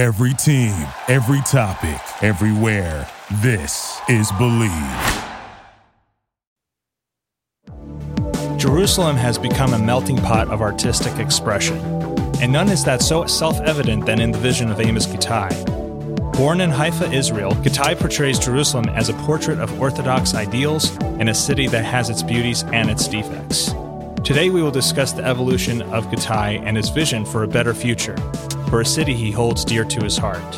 Every team, every topic, everywhere. This is Bleav. Jerusalem has become a melting pot of artistic expression, and none is that so self evident than in the vision of Amos Gitai. Born in Haifa, Israel, Gitai portrays Jerusalem as a portrait of Orthodox ideals and a city that has its beauties and its defects. Today, we will discuss the evolution of Gitai and his vision for a better future, for a city he holds dear to his heart.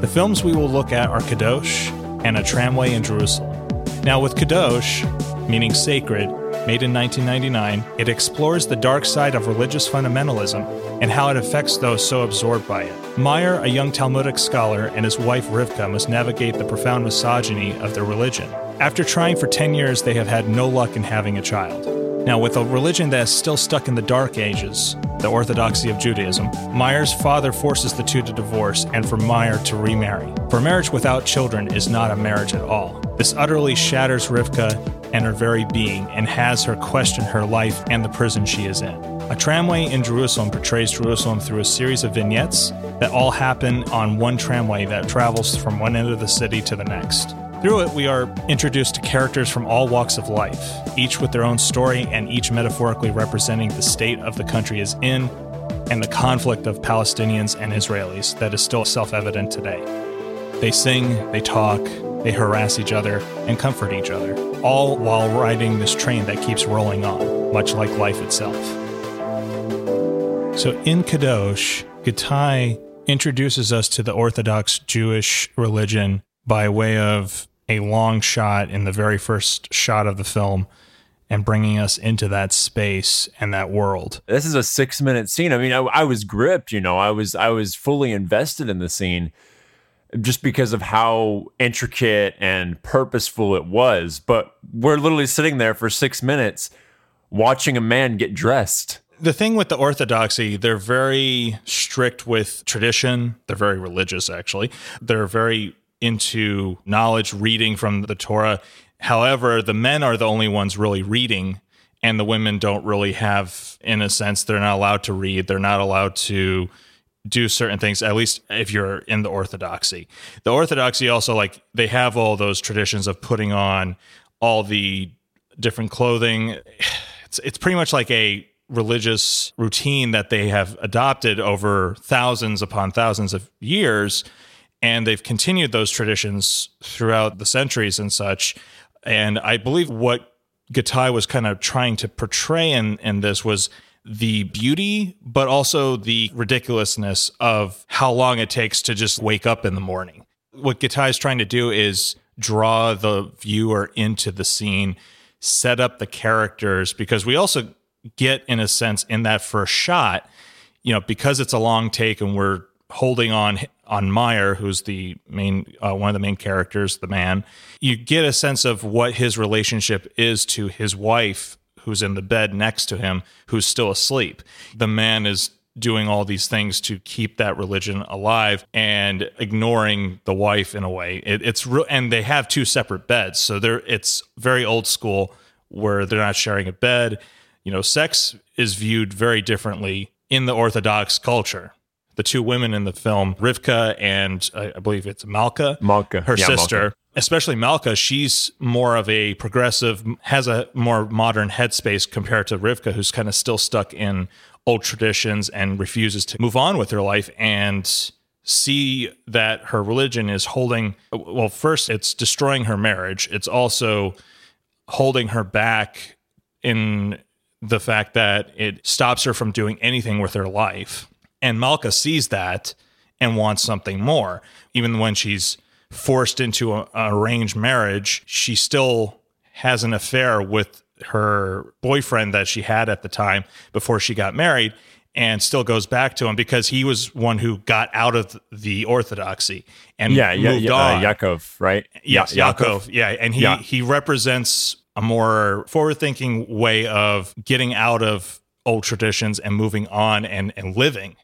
The films we will look at are Kadosh and A Tramway in Jerusalem. Now, with Kadosh, meaning sacred, made in 1999, it explores the dark side of religious fundamentalism and how it affects those so absorbed by it. Meyer, a young Talmudic scholar, and his wife Rivka must navigate the profound misogyny of their religion. After trying for 10 years, they have had no luck in having a child. Now, with a religion that is still stuck in the Dark Ages, the orthodoxy of Judaism, Meyer's father forces the two to divorce and for Meyer to remarry. For marriage without children is not a marriage at all. This utterly shatters Rivka and her very being and has her question her life and the prison she is in. A tramway in Jerusalem portrays Jerusalem through a series of vignettes that all happen on one tramway that travels from one end of the city to the next. Through it, we are introduced to characters from all walks of life, each with their own story and each metaphorically representing the state of the country is in and the conflict of Palestinians and Israelis that is still self evident today. They sing, they talk, they harass each other, and comfort each other, all while riding this train that keeps rolling on, much like life itself. So in Kadosh, Gitai introduces us to the Orthodox Jewish religion by way of a long shot in the very first shot of the film and bringing us into that space and that world. This is a six minute scene. I mean, I, I, was gripped, you know, I was I was fully invested in the scene just because of how intricate and purposeful it was. But we're literally sitting there for six minutes watching a man get dressed. The thing with the orthodoxy, they're very strict with tradition. They're very religious, actually. They're very into knowledge reading from the Torah. However, the men are the only ones really reading, and the women don't really have, in a sense, they're not allowed to read. They're not allowed to do certain things, at least if you're in the Orthodoxy. The Orthodoxy also, like, they have all those traditions of putting on all the different clothing. It's, it's pretty much like a religious routine that they have adopted over thousands upon thousands of years and they've continued those traditions throughout the centuries and such. And I believe what Gitai was kind of trying to portray in, in this was the beauty, but also the ridiculousness of how long it takes to just wake up in the morning. What Gitai is trying to do is draw the viewer into the scene, set up the characters, because we also get, in a sense, in that first shot, you know, because it's a long take and we're holding on on Meyer, who's the main uh, one of the main characters, the man, you get a sense of what his relationship is to his wife, who's in the bed next to him, who's still asleep. The man is doing all these things to keep that religion alive and ignoring the wife in a way. It, it's real, and they have two separate beds, so they're it's very old school where they're not sharing a bed. You know, sex is viewed very differently in the Orthodox culture the two women in the film, Rivka and I believe it's Malka, Malka, her yeah, sister. Malka. Especially Malka, she's more of a progressive, has a more modern headspace compared to Rivka, who's kind of still stuck in old traditions and refuses to move on with her life and see that her religion is holding well first it's destroying her marriage it's also holding her back in the fact that it stops her from doing anything with her life and Malka sees that and wants something more. Even when she's forced into a, an arranged marriage, she still has an affair with her boyfriend that she had at the time before she got married and still goes back to him because he was one who got out of the orthodoxy and yeah, yeah, moved yeah, on. Uh, Yaakov, right? Yes, Ya- Yaakov. Yeah, and he Yeah. he represents a more forward-thinking way of getting out of old traditions and moving on and and living.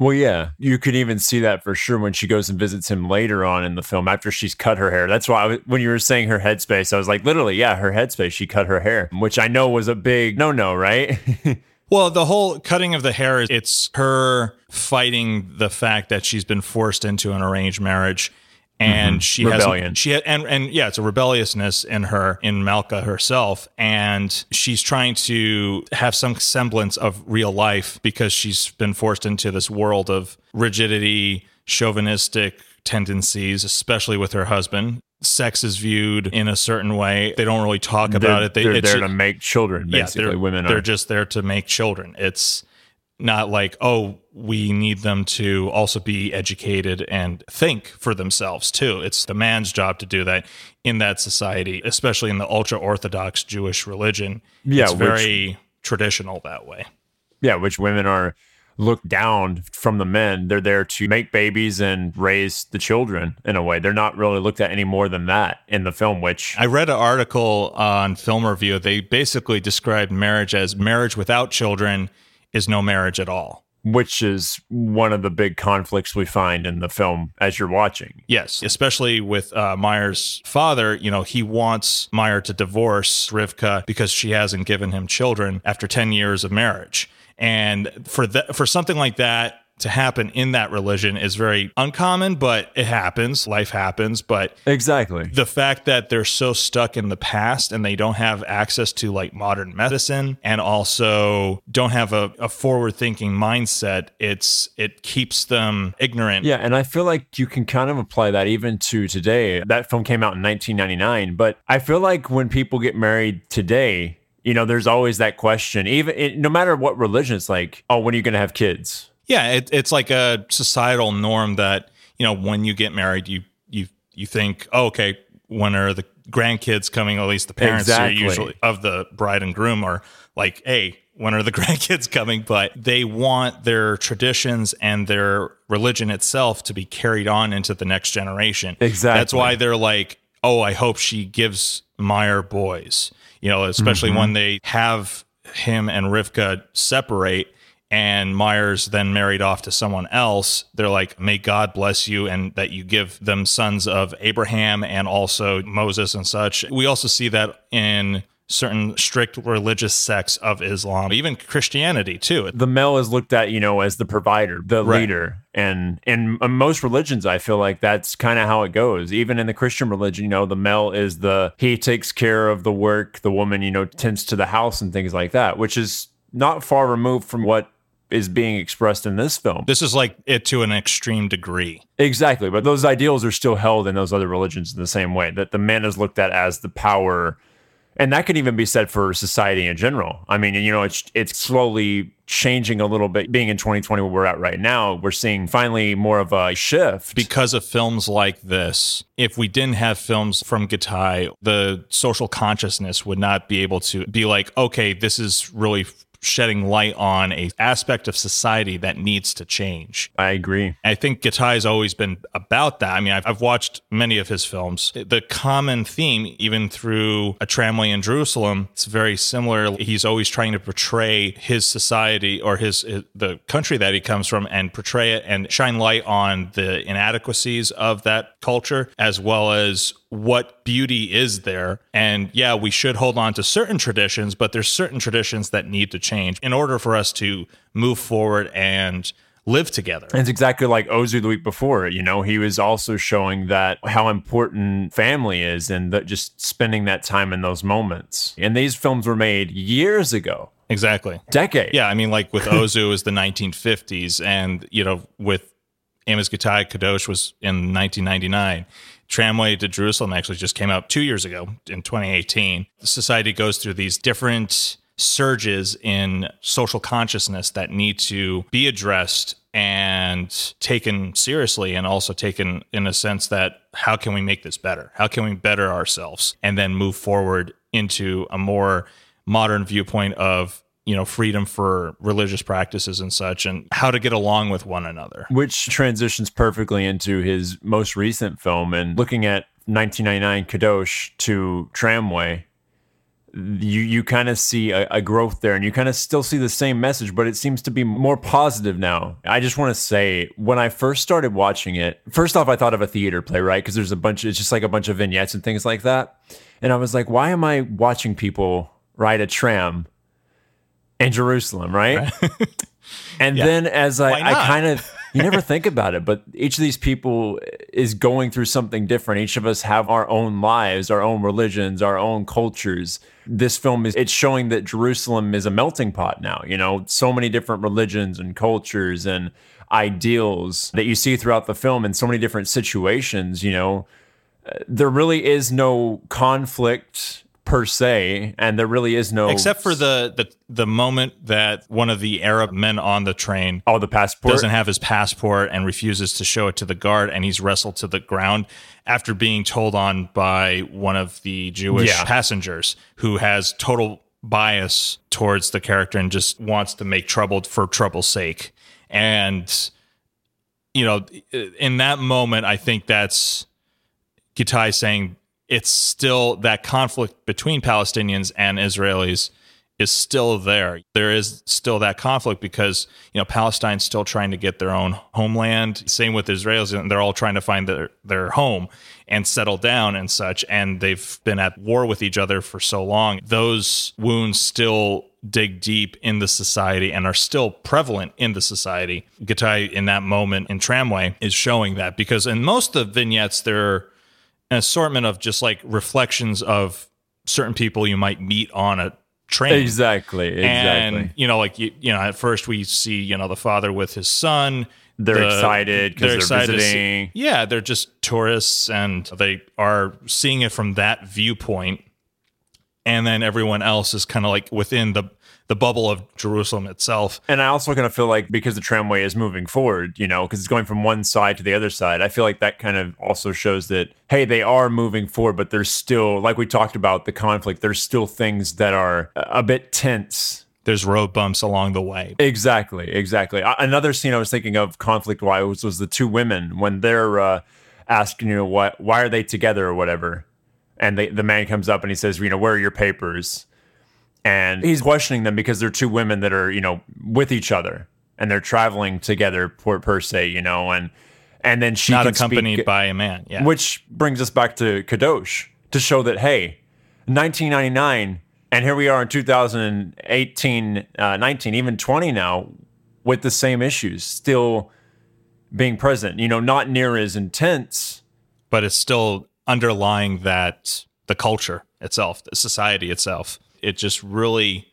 Well, yeah, you could even see that for sure when she goes and visits him later on in the film after she's cut her hair. That's why was, when you were saying her headspace, I was like, literally, yeah, her headspace. She cut her hair, which I know was a big no no, right? Well, the whole cutting of the hair, is it's her fighting the fact that she's been forced into an arranged marriage. And Mhm. she Rebellion. has she and and yeah, it's a rebelliousness in her in Malka herself, and she's trying to have some semblance of real life because she's been forced into this world of rigidity, chauvinistic tendencies, especially with her husband. Sex is viewed in a certain way. They don't really talk about they're, it. They, they're it's there to make children, basically. they're, Women they're are. just there to make children. It's not like, oh, we need them to also be educated and think for themselves too. It's the man's job to do that in that society, especially in the ultra orthodox Jewish religion. Yeah, it's which- very traditional that way. yeah, which women are looked down from the men. They're there to make babies and raise the children in a way. They're not really looked at any more than that in the film, which I read an article on Film Review. They basically described marriage as marriage without children is no marriage at all. which is one of the big conflicts we find in the film as you're watching. Yes, especially with uh, Meyer's father, you know, he wants Meyer to divorce Rivka because she hasn't given him children after 10 years of marriage. And for that for something like that to happen in that religion is very uncommon, but it happens. Life happens, but Exactly. the fact that they're so stuck in the past and they don't have access to like modern medicine and also don't have a, a forward thinking mindset it's it keeps them ignorant Yeah, and I feel like you can kind of apply that even to today. That film came out in 1999, but I feel like when people get married today, you know, there's always that question. Even it, no matter what religion, it's like, oh, when are you going to have kids? Yeah it, it's like a societal norm that you know when you get married you you you think oh, okay when are the grandkids coming? At least the parents are usually of the bride and groom are like hey when are the grandkids coming? But they want their traditions and their religion itself to be carried on into the next generation. Exactly. that's why they're like oh i hope she gives meyer boys you know especially mm-hmm. when they have him and rivka separate and Myers then married off to someone else, they're like, may God bless you and that you give them sons of Abraham and also Moses and such. We also see that in certain strict religious sects of Islam, even Christianity too. The male is looked at, you know, as the provider, the Right. leader. And in in uh, most religions, I feel like that's kind of how it goes. Even in the Christian religion, you know, the male is the, he takes care of the work, the woman, you know, tends to the house and things like that, which is not far removed from what is being expressed in this film. This is like it to an extreme degree. Exactly, but those ideals are still held in those other religions in the same way that the man is looked at as the power, and that could even be said for society in general. I mean, you know, it's it's slowly changing a little bit. Being in 2020, where we're at right now, we're seeing finally more of a shift. because of films like this, if we didn't have films from Gitai, the social consciousness would not be able to be like, okay, this is really shedding light on a aspect of society that needs to change. I agree. I think Gitai's always been about that. I mean, I've, I've watched many of his films. The common theme, even through A Tramway in Jerusalem, it's very similar. He's always trying to portray his society or his, the country that he comes from and portray it and shine light on the inadequacies of that culture as well as what beauty is there. And yeah, we should hold on to certain traditions, but there's certain traditions that need to change in order for us to move forward and live together. And it's exactly like Ozu the week before. You know, he was also showing that how important family is and that just spending that time in those moments. And these films were made years ago, Exactly. decade. Yeah, I mean, like with Ozu was the 1950s, and you know, with Amos Gitaï Kadosh was in 1999. Tramway to Jerusalem actually just came out two years ago in 2018. The society goes through these different surges in social consciousness that need to be addressed and taken seriously and also taken in a sense that how can we make this better how can we better ourselves and then move forward into a more modern viewpoint of you know freedom for religious practices and such and how to get along with one another which transitions perfectly into his most recent film. And looking at 1999 Kadosh to Tramway, you you kind of see a, a growth there, and you kind of still see the same message, but it seems to be more positive now. I just want to say, when I first started watching it, first off, I thought of a theater play, right? Because there's a bunch, it's just like a bunch of vignettes and things like that, and I was like, why am I watching people ride a tram? In Jerusalem, right? and Yeah. then as I, I kind of you never think about it, but each of these people is going through something different. Each of us have our own lives, our own religions, our own cultures. This film is it's showing that Jerusalem is a melting pot now, you know, so many different religions and cultures and ideals that you see throughout the film in so many different situations, you know. There really is no conflict per se, and there really is no Except for the, the the moment that one of the Arab men on the train oh the passport doesn't have his passport and refuses to show it to the guard and he's wrestled to the ground after being told on by one of the Jewish Yeah. passengers who has total bias towards the character and just wants to make trouble for trouble's sake. And you know, in that moment I think that's Gitai saying it's still that conflict between Palestinians and Israelis is still there. There is still that conflict because you know Palestine's still trying to get their own homeland. Same with Israelis, and they're all trying to find their their home and settle down and such. And they've been at war with each other for so long. Those wounds still dig deep in the society and are still prevalent in the society. Gitai in that moment in Tramway is showing that because in most of the vignettes they're an assortment of just like reflections of certain people you might meet on a train. exactly exactly. And you know, like you, you know, at first we see you know the father with his son. They're The- excited 'cause they're excited to see- visiting. yeah, they're just tourists, and they are seeing it from that viewpoint. And then everyone else is kind of like within the the bubble of Jerusalem itself. And I also kind of feel like because the tramway is moving forward, you know, because it's going from one side to the other side, I feel like that kind of also shows that, hey, they are moving forward, but there's still, like we talked about, the conflict, there's still things that are a bit tense. There's road bumps along the way. Exactly, exactly. Another scene I was thinking of conflict wise was, was the two women when they're uh, asking, you know, why, why are they together or whatever. And they, the man comes up and he says, you know, where are your papers? And he's questioning them because they're two women that are you know with each other and they're traveling together per, per se you know and and then she Not can accompanied speak, by a man. Yeah. which brings us back to kadosh to show that hey 1999 and here we are in 2018 uh, 19 even 20 now with the same issues still being present you know not near as intense but it's still underlying that the culture itself, the society itself. It just really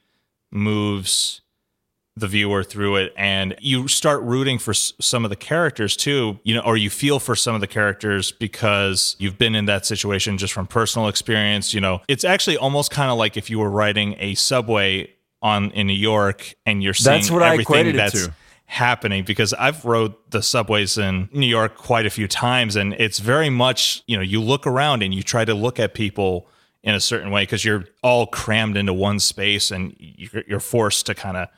moves the viewer through it and you start rooting for s- some of the characters too you know or you feel for some of the characters because you've been in that situation just from personal experience you know it's actually almost kind of like if you were riding a subway on in New York and you're seeing That's what everything that's to. happening because I've rode the subways in New York quite a few times and it's very much, you know, you look around and you try to look at people in a certain way because you're all crammed into one space and you're, you're forced to kind of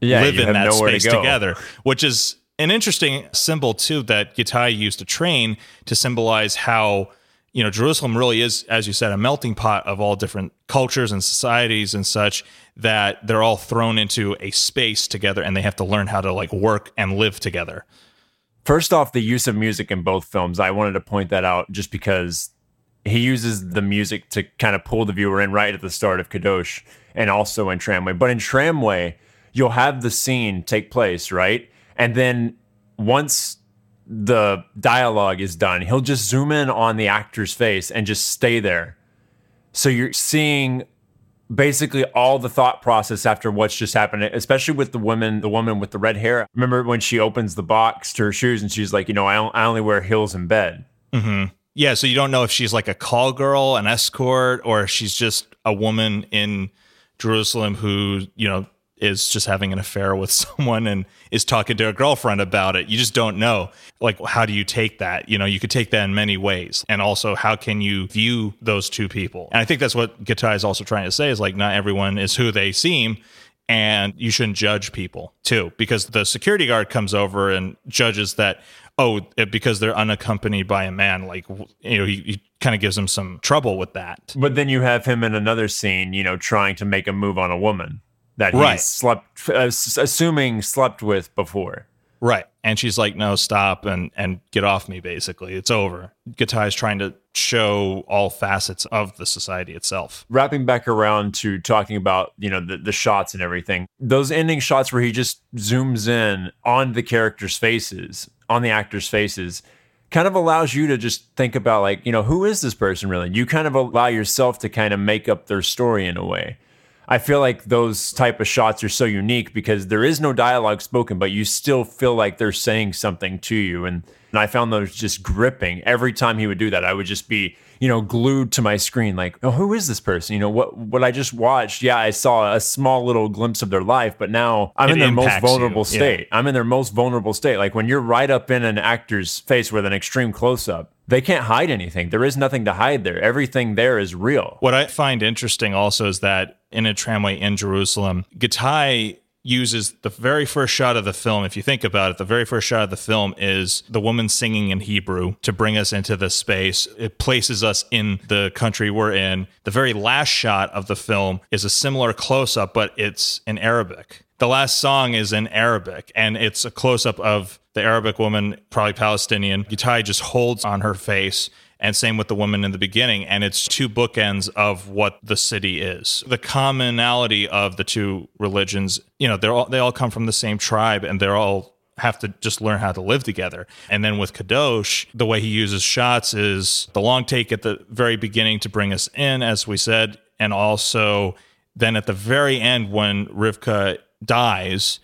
yeah live in that nowhere to space together, which is an interesting symbol too that Gitai used to train to symbolize how you know Jerusalem really is, as you said, a melting pot of all different cultures and societies and such that they're all thrown into a space together and they have to learn how to like work and live together. First off, the use of music in both films, I wanted to point that out just because he uses the music to kind of pull the viewer in right at the start of Kadosh and also in Tramway. But in Tramway, you'll have the scene take place, right? And then once the dialogue is done, he'll just zoom in on the actor's face and just stay there. So you're seeing basically all the thought process after what's just happened, especially with the woman, the woman with the red hair. Remember when she opens the box to her shoes and she's like, you know, I, I only wear heels in bed. Mm-hmm. Yeah, so you don't know if she's like a call girl, an escort, or if she's just a woman in Jerusalem who, you know, is just having an affair with someone and is talking to her girlfriend about it. You just don't know. Like, how do you take that? You know, you could take that in many ways. And also, how can you view those two people? And I think that's what Gitai is also trying to say is like, not everyone is who they seem. And you shouldn't judge people too, because the security guard comes over and judges that, oh, it- because they're unaccompanied by a man, like, you know, he, he kind of gives him some trouble with that. But then you have him in another scene, you know, trying to make a move on a woman that he Right. slept, uh, assuming slept with before. Right. And she's like, no, stop and, and get off me, basically. It's over. Gitai is trying to show all facets of the society itself. Wrapping back around to talking about, you know, the, the shots and everything, those ending shots where he just zooms in on the characters' faces, on the actors' faces, kind of allows you to just think about, like, you know, who is this person really? You kind of allow yourself to kind of make up their story in a way. I feel like those type of shots are so unique because there is no dialogue spoken, but you still feel like they're saying something to you. And, and I found those just gripping. Every time he would do that, I would just be, you know, glued to my screen, like, oh, who is this person? You know, what what I just watched, yeah, I saw a small little glimpse of their life, but now I'm It in their most vulnerable you, yeah. state. I'm in their most vulnerable state. Like when you're right up in an actor's face with an extreme close up, they can't hide anything. There is nothing to hide there. Everything there is real. What I find interesting also is that in a tramway in Jerusalem, Gitai uses the very first shot of the film. If you think about it, the very first shot of the film is the woman singing in Hebrew to bring us into this space. It places us in the country we're in. The very last shot of the film is a similar close up, but it's in Arabic. The last song is in Arabic, and it's a close up of the Arabic woman, probably Palestinian. Gitai just holds on her face and same with the woman in the beginning and it's two bookends of what the city is the commonality of the two religions you know they're all they all come from the same tribe and they're all have to just learn how to live together and then with kadosh the way he uses shots is the long take at the very beginning to bring us in as we said and also then at the very end when rivka dies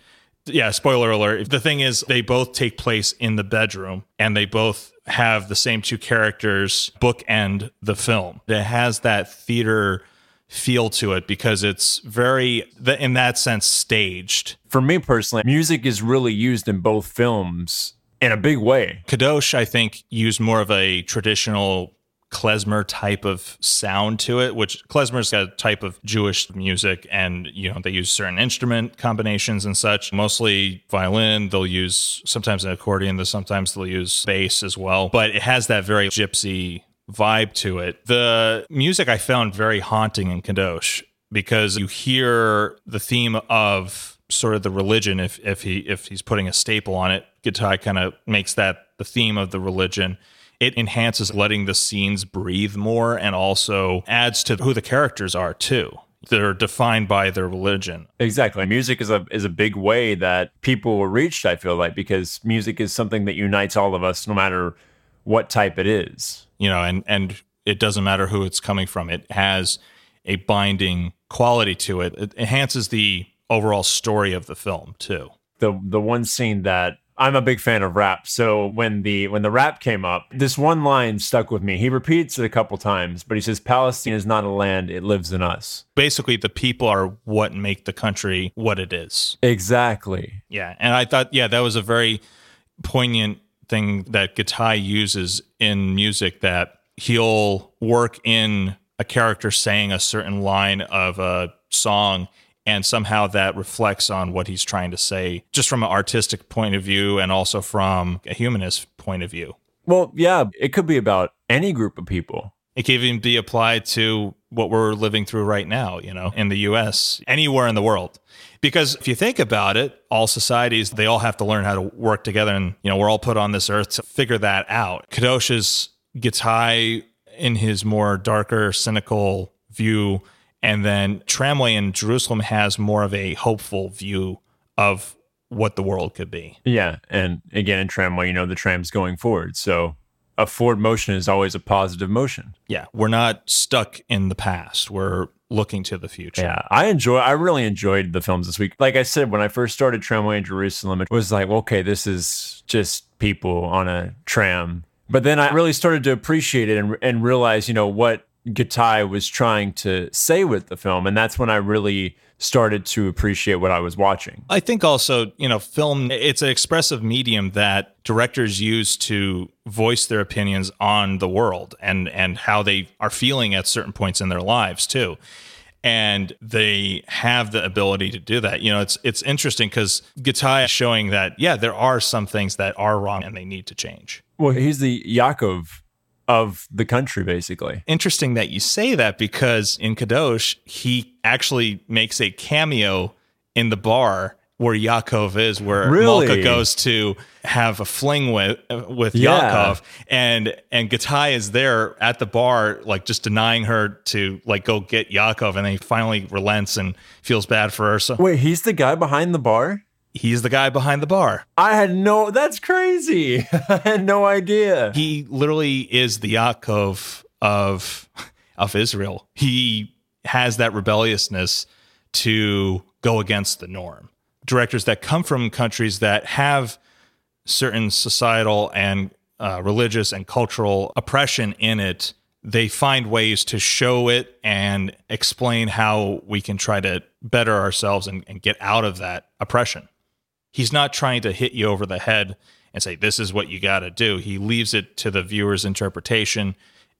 yeah, spoiler alert. The thing is, they both take place in the bedroom and they both have the same two characters bookend the film. It has that theater feel to it because it's very, in that sense, staged. For me personally, music is really used in both films in a big way. Kadosh, I think, used more of a traditional klezmer type of sound to it, which klezmer's got a type of Jewish music, and you know they use certain instrument combinations and such. Mostly violin. They'll use sometimes an accordion. Sometimes they'll use bass as well. But it has that very gypsy vibe to it. The music I found very haunting in Kadosh because you hear the theme of sort of the religion if if he if he's putting a staple on it. Gitai kind of makes that the theme of the religion it enhances letting the scenes breathe more and also adds to who the characters are too. They're defined by their religion. Exactly. Music is a is a big way that people were reached, I feel like, because music is something that unites all of us no matter what type it is. You know, and and it doesn't matter who it's coming from. It has a binding quality to it. It enhances the overall story of the film too. The the one scene that I'm a big fan of rap. So when the when the rap came up, this one line stuck with me. He repeats it a couple times, but he says Palestine is not a land, it lives in us. Basically, the people are what make the country what it is. Exactly. Yeah, and I thought yeah, that was a very poignant thing that Gitai uses in music that he'll work in a character saying a certain line of a song and somehow that reflects on what he's trying to say just from an artistic point of view and also from a humanist point of view. Well, yeah, it could be about any group of people. it can even be applied to what we're living through right now you know in the us anywhere in the world. Because if you think about it all societies they all have to learn how to work together and you know we're all put on this earth to figure that out. Kadosh's Gitai in his more darker cynical view and then Tramway in Jerusalem has more of a hopeful view of what the world could be. Yeah, and again in tramway, you know the tram's going forward, so a forward motion is always a positive motion. Yeah, we're not stuck in the past. We're looking to the future. Yeah, I enjoy. I really enjoyed the films this week. Like I said, when I first started Tramway in Jerusalem, it was like, okay, this is just people on a tram. But then I really started to appreciate it and, and realize, you know, what Gitai was trying to say with the film, and that's when I really started to appreciate what I was watching. I think also, you know, film it's an expressive medium that directors use to voice their opinions on the world and and how they are feeling at certain points in their lives too. And they have the ability to do that. You know, it's it's interesting because Gitai is showing that yeah, there are some things that are wrong and they need to change. Well, he's the Yaakov of the country, basically. Interesting that you say that because in Kadosh, he actually makes a cameo in the bar where Yakov is, where Really? Malka goes to have a fling with with Yeah. Yakov, and and Gitai is there at the bar, like just denying her to like go get Yakov, and then he finally relents and feels bad for her. So Wait, he's the guy behind the bar? He's the guy behind the bar. I had no. That's crazy. I had no idea. He literally is the Yaakov of of Israel. He has that rebelliousness to go against the norm. Directors that come from countries that have certain societal and uh, religious and cultural oppression in it, they find ways to show it and explain how we can try to better ourselves and, and get out of that oppression. He's not trying to hit you over the head and say, this is what you got to do. He leaves it to the viewer's interpretation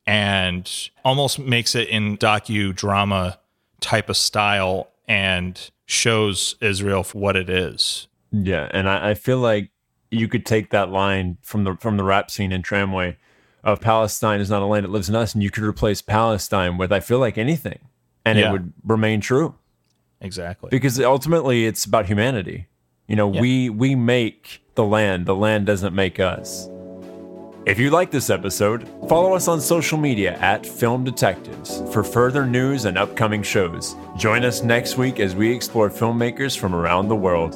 and almost makes it in docudrama type of style and shows Israel for what it is. Yeah, and I, I feel like you could take that line from the from the rap scene in Tramway of Palestine is not a land that lives in us, and you could replace Palestine with I feel like anything, and Yeah. it would remain true Exactly. because ultimately it's about humanity. You know, we we make the land; the land doesn't make us. If you like this episode, follow us on social media at Film Detectives for further news and upcoming shows. Join us next week as we explore filmmakers from around the world.